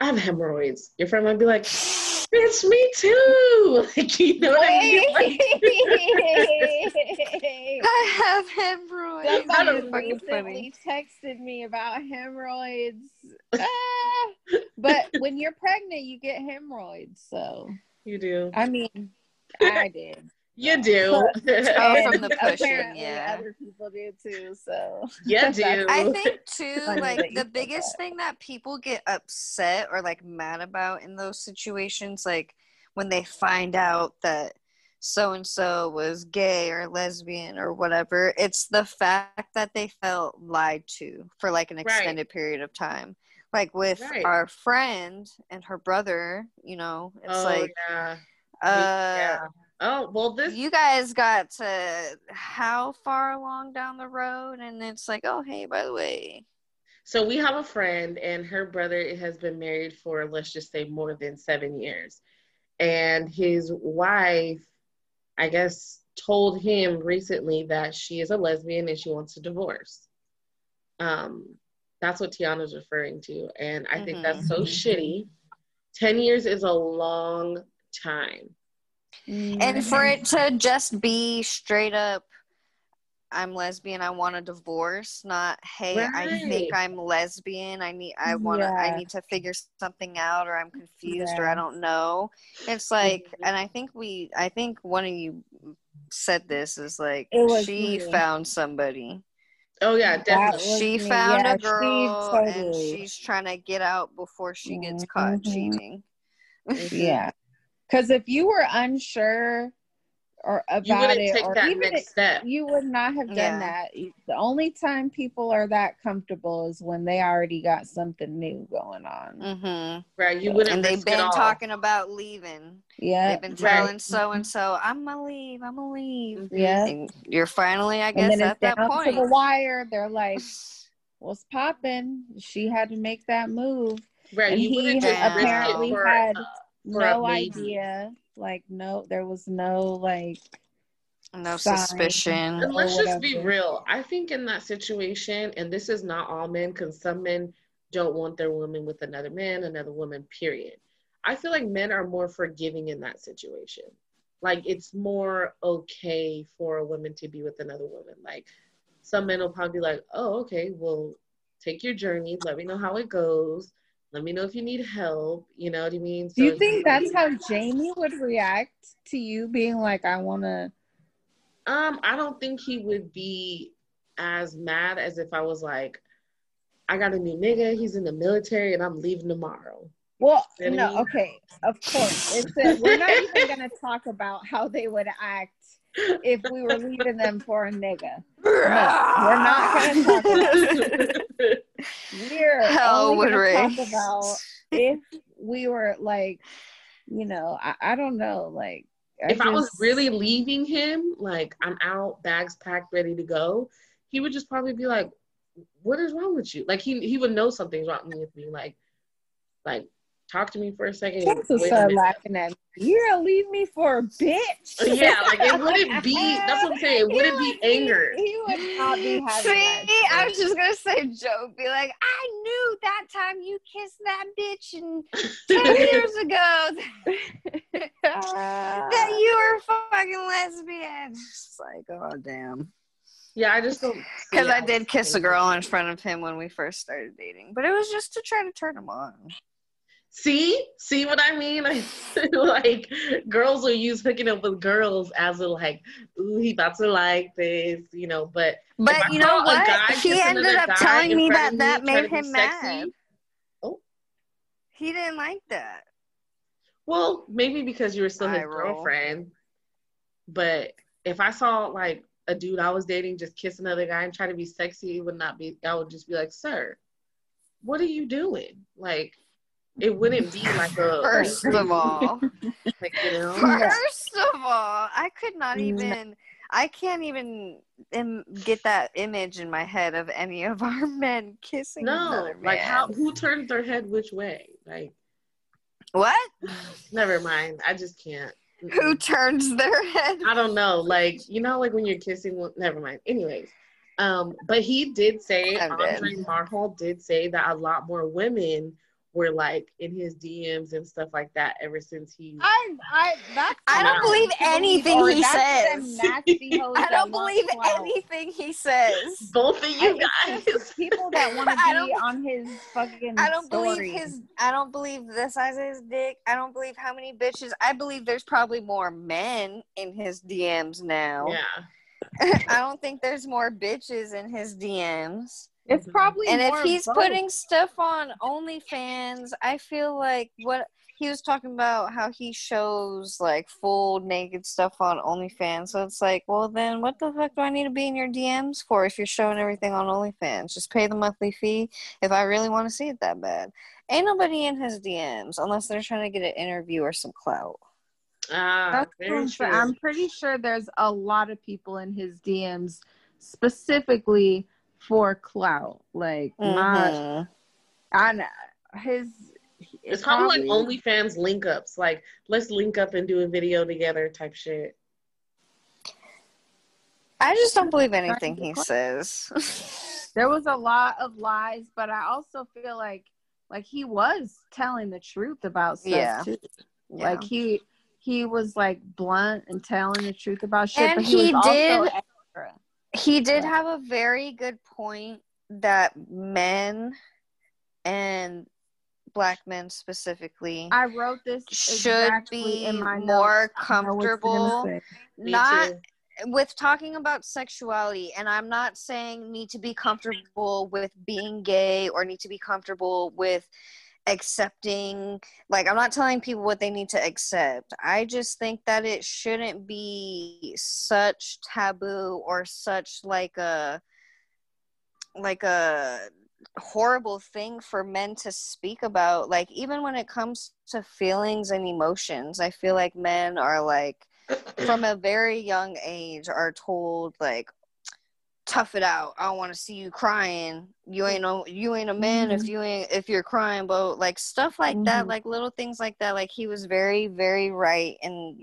I have hemorrhoids." Your friend might be like, "Bitch, me too." Like, you know what I mean? Like, I have hemorrhoids. Somebody That's fucking funny. recently texted me about hemorrhoids. Ah. But when you're pregnant, you get hemorrhoids. So, you do. I mean, I did. You do. Oh, from the pushing, yeah. Other people do too. So, you do. I think too, like the biggest that. thing that people get upset or like mad about in those situations, like when they find out that so and so was gay or lesbian or whatever, it's the fact that they felt lied to for like an Right. extended period of time. Like with Right. our friend and her brother, you know, it's oh, like, yeah. Uh, yeah. Oh, well, this. you guys got to how far along down the road and it's like oh hey by the way So we have a friend, and her brother has been married for let's just say more than seven years, and his wife, I guess, told him recently that she is a lesbian and she wants a divorce. Um, that's what Tiana's referring to, and I think that's so shitty. Ten years is a long time. and for it to just be straight up i'm lesbian i want a divorce not hey i think i'm lesbian i need i want to i need to figure something out or i'm confused or i don't know it's like Mhm. and i think we i think one of you said this is like she me. found somebody Oh yeah, definitely. she me. found Yeah, a she girl and she's trying to get out before she gets caught Mhm. cheating yeah because if you were unsure or about You it, or that even next if- step. you would not have done Yeah. that. The only time people are that comfortable is when they already got something new going on. hmm Right. You wouldn't And they've been talking about leaving. Yeah, They've been Right. telling so and so, "I'm gonna leave. I'm gonna leave." yeah. And you're finally, I guess, at that down to the wire. They're like, "What's popping?" She had to make that move, Right. and You he wouldn't just risk it apparently for, had uh, for a no idea. Like, no, there was no like. No sign. suspicion. And let's just be real. I think in that situation, and this is not all men, because some men don't want their woman with another man, another woman, period. I feel like men are more forgiving in that situation. Like it's more okay for a woman to be with another woman. Like some men will probably be like, oh, okay, well, take your journey. Let me know how it goes. Let me know if you need help. You know what I mean? Do you think that's how Jamie would react to you being like, "I want to"? Um, I don't think he would be as mad as if I was like, I got a new nigga, he's in the military, and I'm leaving tomorrow. Well, You know what I no, mean? okay, of course. It's a, we're not even gonna talk about how they would act if we were leaving them for a nigga. No, we're not gonna talk about. We're Hell only would gonna race. talk about if we were like, you know, I, I don't know, like. if I was really leaving him, like I'm out, bags packed, ready to go, he would just probably be like, What is wrong with you? Like he he would know something's wrong with me. Like, like talk to me for a second. Kids will Wait a start minute. laughing at me. You're gonna leave me for a bitch. Uh, yeah, like it wouldn't be that's what I'm saying. It wouldn't be would be- anger. He would not be having See, that I was just gonna say, Joe, be like, I knew that time you kissed that bitch and ten years ago that you were fucking lesbian. It's like, oh damn. Yeah, I just don't Because see I did kiss a girl in front of him when we first started dating, but it was just to try to turn him on. See, see what I mean? like girls will use hooking up with girls as a like, ooh, he about to like this, you know. But But you know what? He ended up telling me that of that me, made him sexy, mad. Oh. He didn't like that. well, maybe because you were still his roll. girlfriend. But if I saw like a dude I was dating just kiss another guy and try to be sexy, it would not be. I would just be like, sir, what are you doing? Like, it wouldn't be like a First of all, like you know. first of all, I could not even. I can't even Im- get that image in my head of any of our men kissing No, another like how? Who turns their head which way? Like, What? never mind. I just can't. Who turns their head? I don't know. Like you know, like when you're kissing. Well, never mind. Anyways, um, but he did say I'm dead. Andre Marhold did say that a lot more women were like in his DMs and stuff like that ever since he. I, I, that's I don't believe anything he that's says. them nasty hoes I don't believe clout. anything he says. Both of you guys. people that want to I be don't- on his fucking. I don't story. believe his. I don't believe the size of his dick. I don't believe how many bitches. I believe there's probably more men in his DMs now. Yeah. I don't think there's more bitches in his DMs. It's probably And if he's both. putting stuff on OnlyFans, I feel like what he was talking about how he shows like full naked stuff on OnlyFans. So it's like, well, then what the fuck do I need to be in your DMs for if you're showing everything on OnlyFans? Just pay the monthly fee if I really want to see it that bad. Ain't nobody in his DMs unless they're trying to get an interview or some clout. Ah, That's very true, true. I'm pretty sure there's a lot of people in his DMs specifically for clout. Like not Mhm. on his. It's probably like OnlyFans link ups. Like, let's link up and do a video together type shit. I just don't believe anything he says. There was a lot of lies, but I also feel like like he was telling the truth about stuff Yeah. too. Yeah. Like he he was like blunt and telling the truth about shit, And but he, he did- also extra. He did have a very good point that men and black men specifically I wrote this should exactly be in my more notes. I know what you're gonna comfortable not too. with talking about sexuality and i'm not saying need to be comfortable with being gay or need to be comfortable with accepting like i'm not telling people what they need to accept. I just think that it shouldn't be such taboo or such like a like a horrible thing for men to speak about. Like even when it comes to feelings and emotions i feel like men are like from a very young age are told like tough it out i don't want to see you crying you ain't no you ain't a man mm-hmm. if you ain't if you're crying but like stuff like mm-hmm. that like little things like that like he was very very right in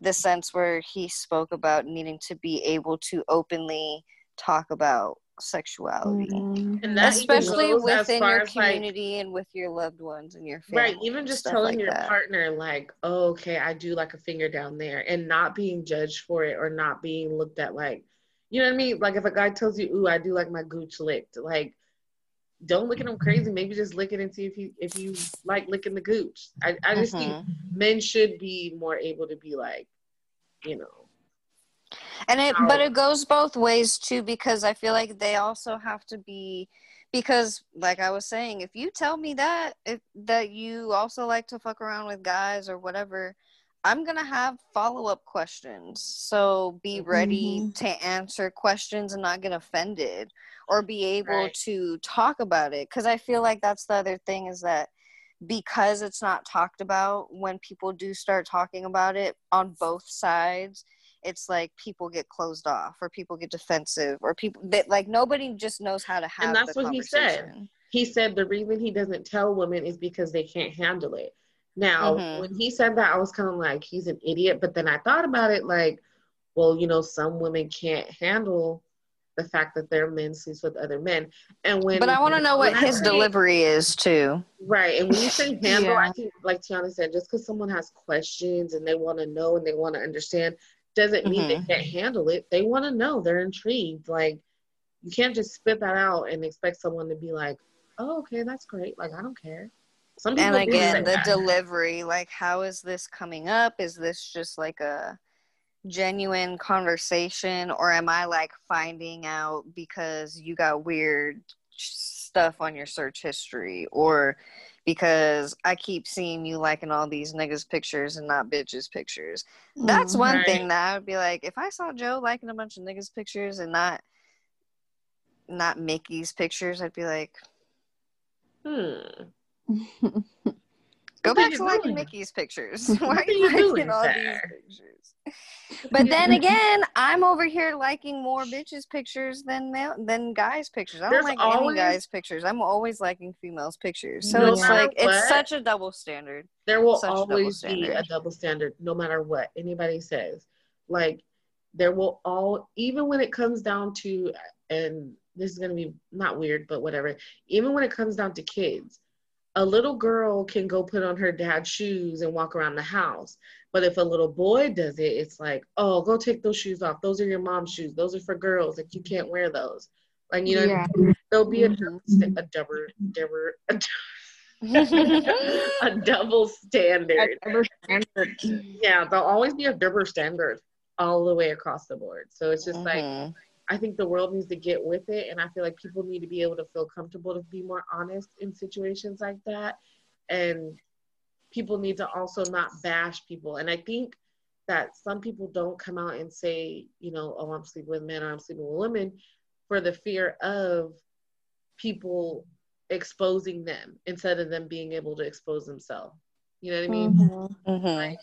the sense where he spoke about needing to be able to openly talk about sexuality mm-hmm. and especially within your community like, and with your loved ones and your family right even just telling like your that. partner like oh, okay i do like a finger down there and not being judged for it or not being looked at like you know what i mean? Like if a guy tells you ooh i do like my gooch licked like don't look at him crazy. Maybe just lick it and see if you if you like licking the gooch i, I just mm-hmm. think men should be more able to be like you know. And it but it goes both ways too because i feel like they also have to be because like i was saying if you tell me that if that you also like to fuck around with guys or whatever i'm gonna have follow-up questions. So be ready mm-hmm. to answer questions and not get offended or be able right. to talk about it. Because i feel like that's the other thing is that because it's not talked about when people do start talking about it on both sides it's like people get closed off or people get defensive or people that like nobody just knows how to have and that's what he said. he said the reason he doesn't tell women is because they can't handle it now mm-hmm. when he said that i was kind of like he's an idiot but then i thought about it like well you know some women can't handle the fact that their men sleeps with other men and when but i want to know what his say, delivery is too right and when you say handle yeah. i think like tiana said just because someone has questions and they want to know and they want to understand doesn't mean mm-hmm. they can't handle it. They want to know. They're intrigued. Like you can't just spit that out and expect someone to be like, "Oh, okay, that's great." Like I don't care. Some and again, the that. delivery. Like, how is this coming up? Is this just like a genuine conversation, or am I like finding out because you got weird stuff on your search history, or because I keep seeing you liking all these niggas pictures and not bitches pictures. That's mm, one right. thing that I would be like, if I saw Joe liking a bunch of niggas pictures and not not Mickey's pictures, I'd be like, hmm. Go back to liking Mickey's pictures. Why are you liking all these pictures? But then again, I'm over here liking more bitches pictures than than guys pictures. I don't There's like always, any guys pictures. I'm always liking females pictures. So no it's like what, it's such a double standard. There will such always a be a double standard, no matter what anybody says. Like there will all, even when it comes down to, and this is gonna be not weird, but whatever. Even when it comes down to kids, a little girl can go put on her dad's shoes and walk around the house. But if a little boy does it, it's like, oh, go take those shoes off. Those are your mom's shoes. Those are for girls. Like you can't wear those. Like you know, yeah. there'll be a, mm-hmm. a double, double, a, a double standard. A double standard. Yeah, there'll always be a double standard all the way across the board. So it's just mm-hmm. like I think the world needs to get with it. And I feel like people need to be able to feel comfortable to be more honest in situations like that. And people need to also not bash people. And I think that some people don't come out and say, you know, oh, I'm sleeping with men or I'm sleeping with women for the fear of people exposing them instead of them being able to expose themselves. You know what I mean? Mm-hmm. Mm-hmm.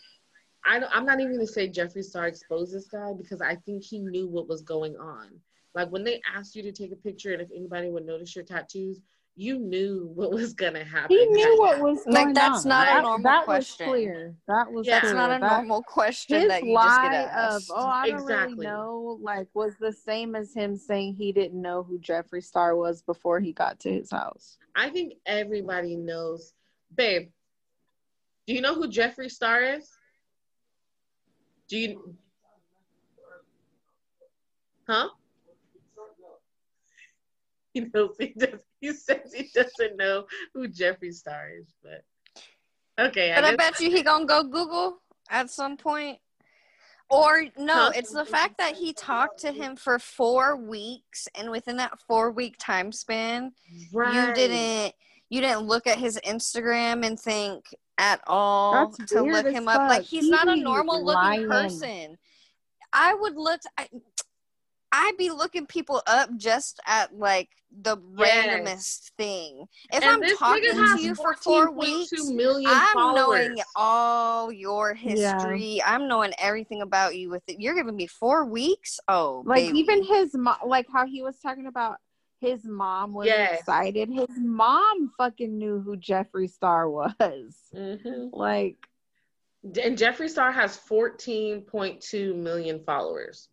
I I'm not even gonna say Jeffree Star exposed this guy because I think he knew what was going on. Like when they asked you to take a picture and if anybody would notice your tattoos, you knew what was gonna happen. He knew what was going like that's on. not a normal that question. That was clear. That was yeah. that's not a normal question His that you just get asked. Of, oh, I don't exactly. really know. Like was the same as him saying he didn't know who Jeffree Star was before he got to his house. I think everybody knows, babe. Do you know who Jeffree Star is? Do you? Huh? He knows he does. He says he doesn't know who Jeffree Star is, but okay. But I, I bet you he gonna go Google at some point. Or no, it's the fact that he talked to him for four weeks, and within that four week time span, right. you didn't you didn't look at his Instagram and think at all That's to look as him up. Like he's He not a be normal lying. looking person. I would look. I, I'd be looking people up just at like the Yes. randomest thing. If And I'm talking to you for four 14.2 weeks, million I'm followers. knowing all your Yeah. history. I'm knowing everything about you. With it, you're giving me four weeks. Oh, like baby. even his mom like how he was talking about his mom was Yes. excited his mom fucking knew who jeffree star was Mhm. like And Jeffree Star has 14.2 million followers.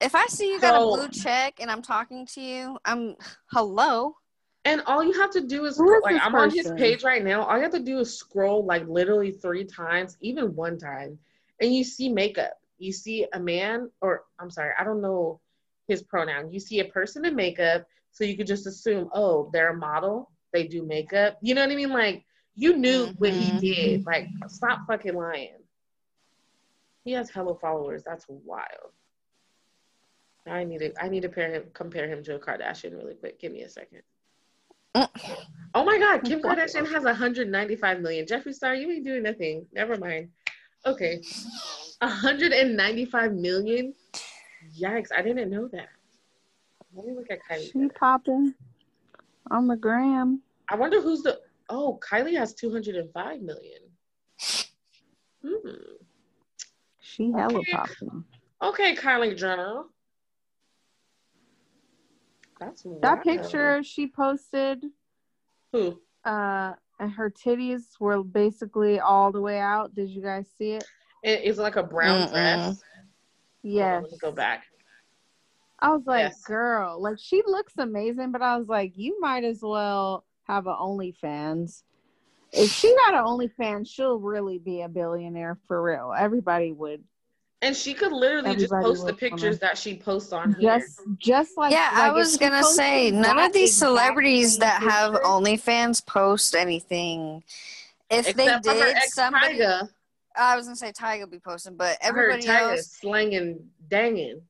if I see you got So- a blue check and I'm talking to you, I'm hello. And all you have to do is, Who is like, I'm on his page right now. All you have to do is scroll like literally three times, even one time, and you see makeup. You see a man, or I'm sorry, I don't know his pronoun. You see a person in makeup, so you could just assume, oh, they're a model. They do makeup. You know what I mean? Like, you knew what he Mhm. did. Like, stop fucking lying. He has hello followers. That's wild. I need to I need to pair him compare him to a Kardashian really quick. Give me a second. Oh my God, Kim Kardashian has 195 million. Jeffree Star, you ain't doing nothing. Never mind. Okay, 195 million. Yikes! I didn't know that. Let me look at Kylie. she popping on the gram I wonder who's the. Oh, Kylie has 205 million. Hmm. she hella Okay. popping Okay, Kylie Jenner. That's that picture she posted Who? uh and her titties were basically all the way out did you guys see it It- It's like a brown Mm-mm. dress. Yes let me go back. I was like, Yes. girl, like she looks amazing, but I was like, you might as well have an OnlyFans. If she got an OnlyFans, she'll really be a billionaire for real. Everybody would And she could literally just post the pictures that she posts on here. just just like yeah, like I was gonna say none of these celebrities same that have picture- OnlyFans post anything. If Except they did, somebody Tyga. Oh, I was gonna say Tyga be posting, but everybody Tyga else. slanging, danging.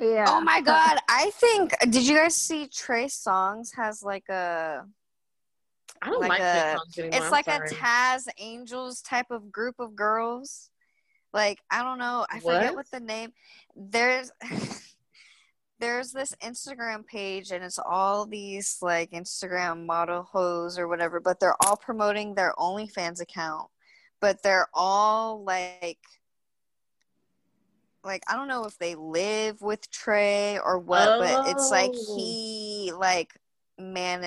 Yeah. Oh my god! I think. Did you guys see Trey Songz has like a? I don't Like like, a- anymore. It's I'm like sorry. a Taz Angels type of group of girls. Like I don't know. I forget What? what the name. There's. There's this Instagram page and it's all these like Instagram model hoes or whatever, but they're all promoting their OnlyFans account. But they're all like like I don't know if they live with Trey or what, but it's like Oh. he like man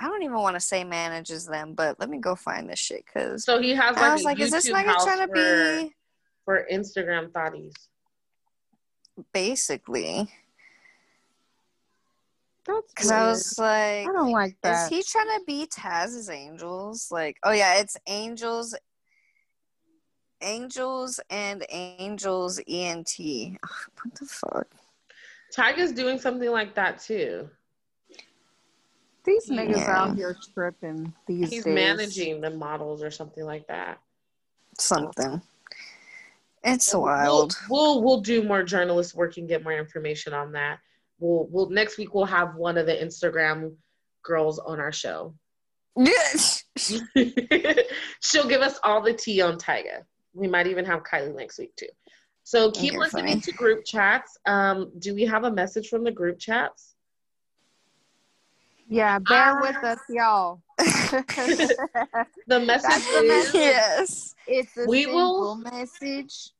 I don't even want to say manages them, but let me go find this shit because So he has like I was like, is this YouTube nigga trying to be for Instagram thotties. basically? That's Because I was like, I don't like that. Is he trying to be Taz's Angels? Like, oh yeah, it's Angels, Angels and Angels ENT. What the fuck? Tyga's doing something like that too. These niggas Yeah. out here tripping these He's days. managing the models or something like that. Something. It's We'll- wild. We'll, we'll do more journalist work and get more information on that. We'll we'll next week we'll have one of the Instagram girls on our show. Yes. She'll give us all the tea on Tyga. We might even have Kylie next week too. So keep You're listening funny. to group chats. Um, do we have a message from the group chats? Yeah, bear Ah. with us, y'all. The message That's the is yes. it's a We simple will- message.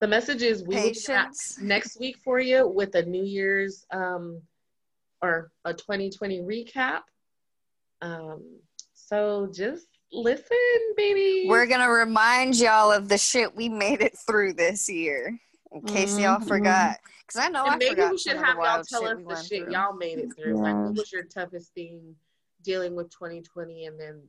the message is we will be back Patience. next week for you with a New Year's um or a 2020 recap. Um, so just listen, baby. We're gonna remind y'all of the shit we made it through this year, in case y'all Mhm. forgot. Because I know and I maybe we should some of the have y'all tell us the shit through. y'all made it through. Like, what was your toughest thing dealing with 2020, and then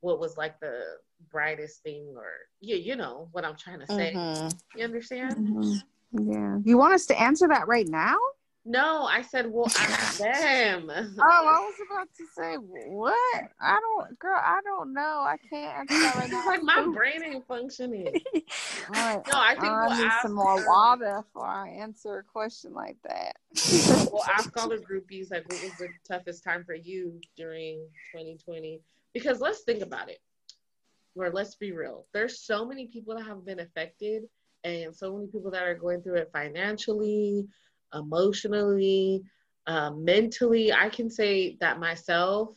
what was like the brightest thing, or yeah, you know what I'm trying to say. Mhm. You understand? Mhm. Yeah. You want us to answer that right now? No, I said, well, ask them. Oh, I was about to say what? I don't, girl. I don't know. I can't right like my brain ain't functioning. All right. No, I think I we'll need ask. some more water before I answer a question like that. We'll ask all the groupies like, what was the toughest time for you during 2020? because let's think about it. Or let's be real. There's so many people that have been affected and so many people that are going through it financially, emotionally, uh, mentally. I can say that myself,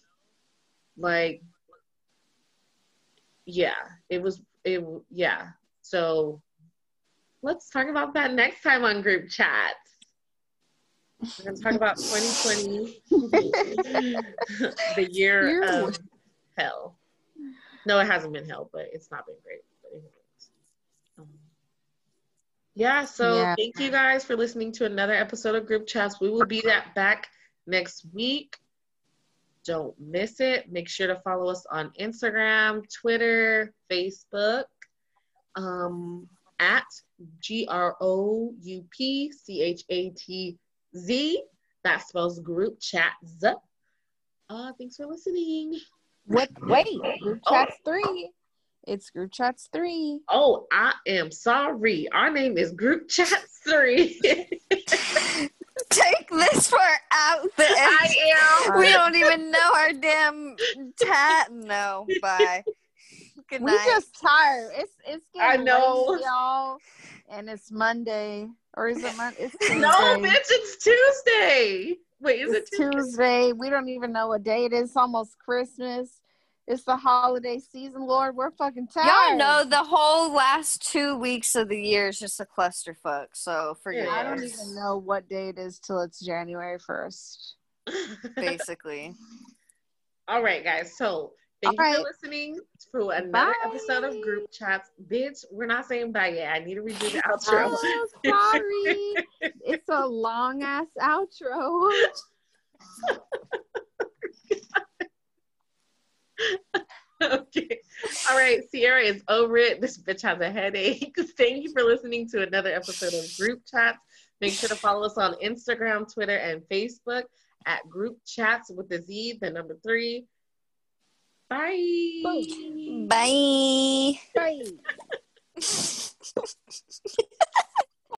like, yeah, it was, it, yeah. So let's talk about that next time on group chat. We're going to talk about 2020, the year of hell. No, it hasn't been hell, but it's not been great. But anyways. Um, yeah, so Yeah. thank you guys for listening to another episode of Group Chats. We will be that back next week. Don't miss it. Make sure to follow us on Instagram, Twitter, Facebook, um, at G R O U P C H A T Z. That spells group chats. Uh, thanks for listening. What? Wait, group chats three. It's group chats three. Oh, I am sorry. Our name is Group chats 3. Take this part out. The I am. we don't even know our damn tat. No, bye. Good night. We night. just tired. It's it's getting I know. late, y'all, and it's Monday or is it Monday? No, bitch, it's Tuesday. Wait, is it's it Tuesday? Tuesday. We don't even know what day it is. It's almost Christmas. It's the holiday season, Lord. We're fucking tired. Y'all know the whole last two weeks of the year is just a clusterfuck. So forget Yeah. I don't even know what day it is till it's January first. Basically. All right, guys. So thank All you for right. listening to another Bye. episode of Group Chats. Bitch, we're not saying bye yet. I need to redo the outro. Oh, sorry. it's a long ass outro. okay. All right, Sierra is over it. This bitch has a headache. Thank you for listening to another episode of Group Chats. Make sure to follow us on Instagram, Twitter, and Facebook at Group Chats with the Z, the number three. Bye. Bye. Bye.